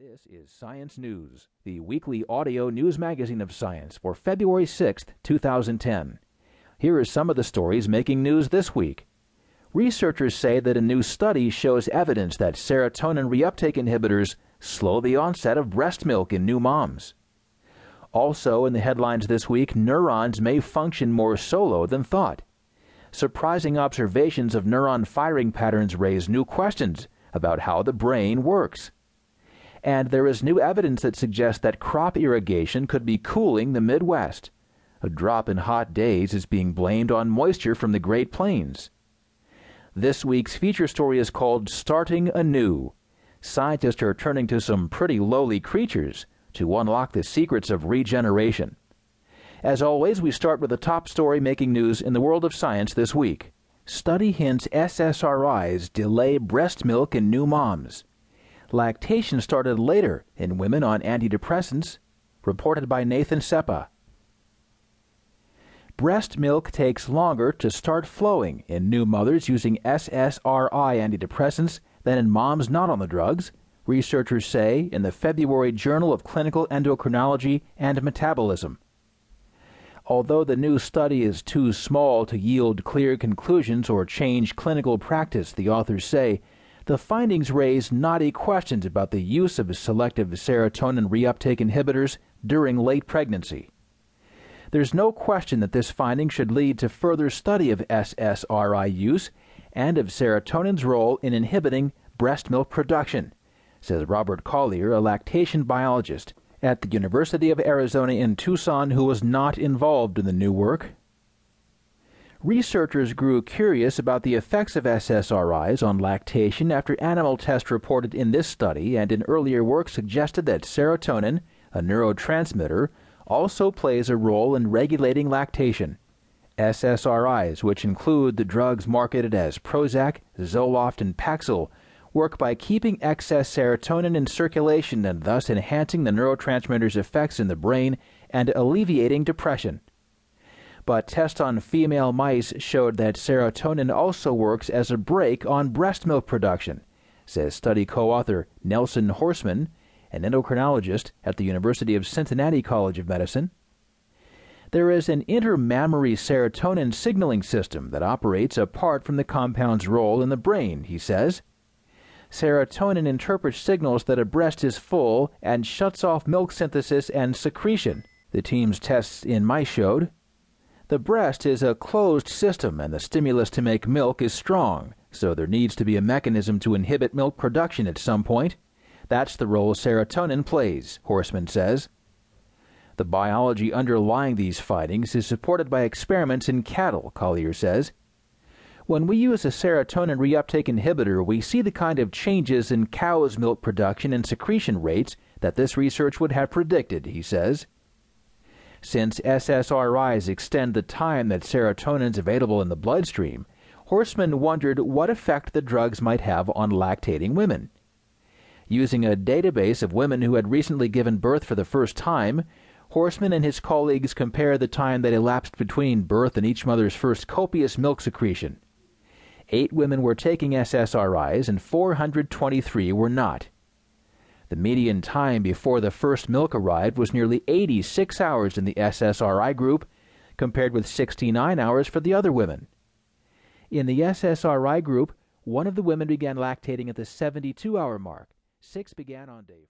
This is Science News, the weekly audio news magazine of science for February 6, 2010. Here are some of the stories making news this week. Researchers say that a new study shows evidence that serotonin reuptake inhibitors slow the onset of breast milk in new moms. Also, in the headlines this week, neurons may function more solo than thought. Surprising observations of neuron firing patterns raise new questions about how the brain works and there is new evidence that suggests that crop irrigation could be cooling the Midwest. A drop in hot days is being blamed on moisture from the Great Plains. This week's feature story is called Starting Anew. Scientists are turning to some pretty lowly creatures to unlock the secrets of regeneration. As always, we start with the top story making news in the world of science this week. Study hints SSRIs delay breast milk in new moms lactation started later in women on antidepressants, reported by Nathan Seppa. Breast milk takes longer to start flowing in new mothers using SSRI antidepressants than in moms not on the drugs, researchers say in the February Journal of Clinical Endocrinology and Metabolism. Although the new study is too small to yield clear conclusions or change clinical practice, the authors say, the findings raise knotty questions about the use of selective serotonin reuptake inhibitors during late pregnancy. There's no question that this finding should lead to further study of SSRI use and of serotonin's role in inhibiting breast milk production, says Robert Collier, a lactation biologist at the University of Arizona in Tucson who was not involved in the new work researchers grew curious about the effects of SSRIs on lactation after animal tests reported in this study and in earlier work suggested that serotonin, a neurotransmitter, also plays a role in regulating lactation. SSRIs, which include the drugs marketed as Prozac, Zoloft, and Paxil, work by keeping excess serotonin in circulation and thus enhancing the neurotransmitter's effects in the brain and alleviating depression but tests on female mice showed that serotonin also works as a brake on breast milk production, says study co author Nelson Horseman, an endocrinologist at the University of Cincinnati College of Medicine. There is an intramammary serotonin signaling system that operates apart from the compound's role in the brain, he says. Serotonin interprets signals that a breast is full and shuts off milk synthesis and secretion, the team's tests in mice showed. The breast is a closed system and the stimulus to make milk is strong, so there needs to be a mechanism to inhibit milk production at some point. That's the role serotonin plays, Horseman says. The biology underlying these findings is supported by experiments in cattle, Collier says. When we use a serotonin reuptake inhibitor, we see the kind of changes in cows' milk production and secretion rates that this research would have predicted, he says. Since SSRIs extend the time that serotonin is available in the bloodstream, Horseman wondered what effect the drugs might have on lactating women. Using a database of women who had recently given birth for the first time, Horseman and his colleagues compared the time that elapsed between birth and each mother's first copious milk secretion. Eight women were taking SSRIs and 423 were not. The median time before the first milk arrived was nearly 86 hours in the SSRI group, compared with 69 hours for the other women. In the SSRI group, one of the women began lactating at the 72 hour mark. Six began on day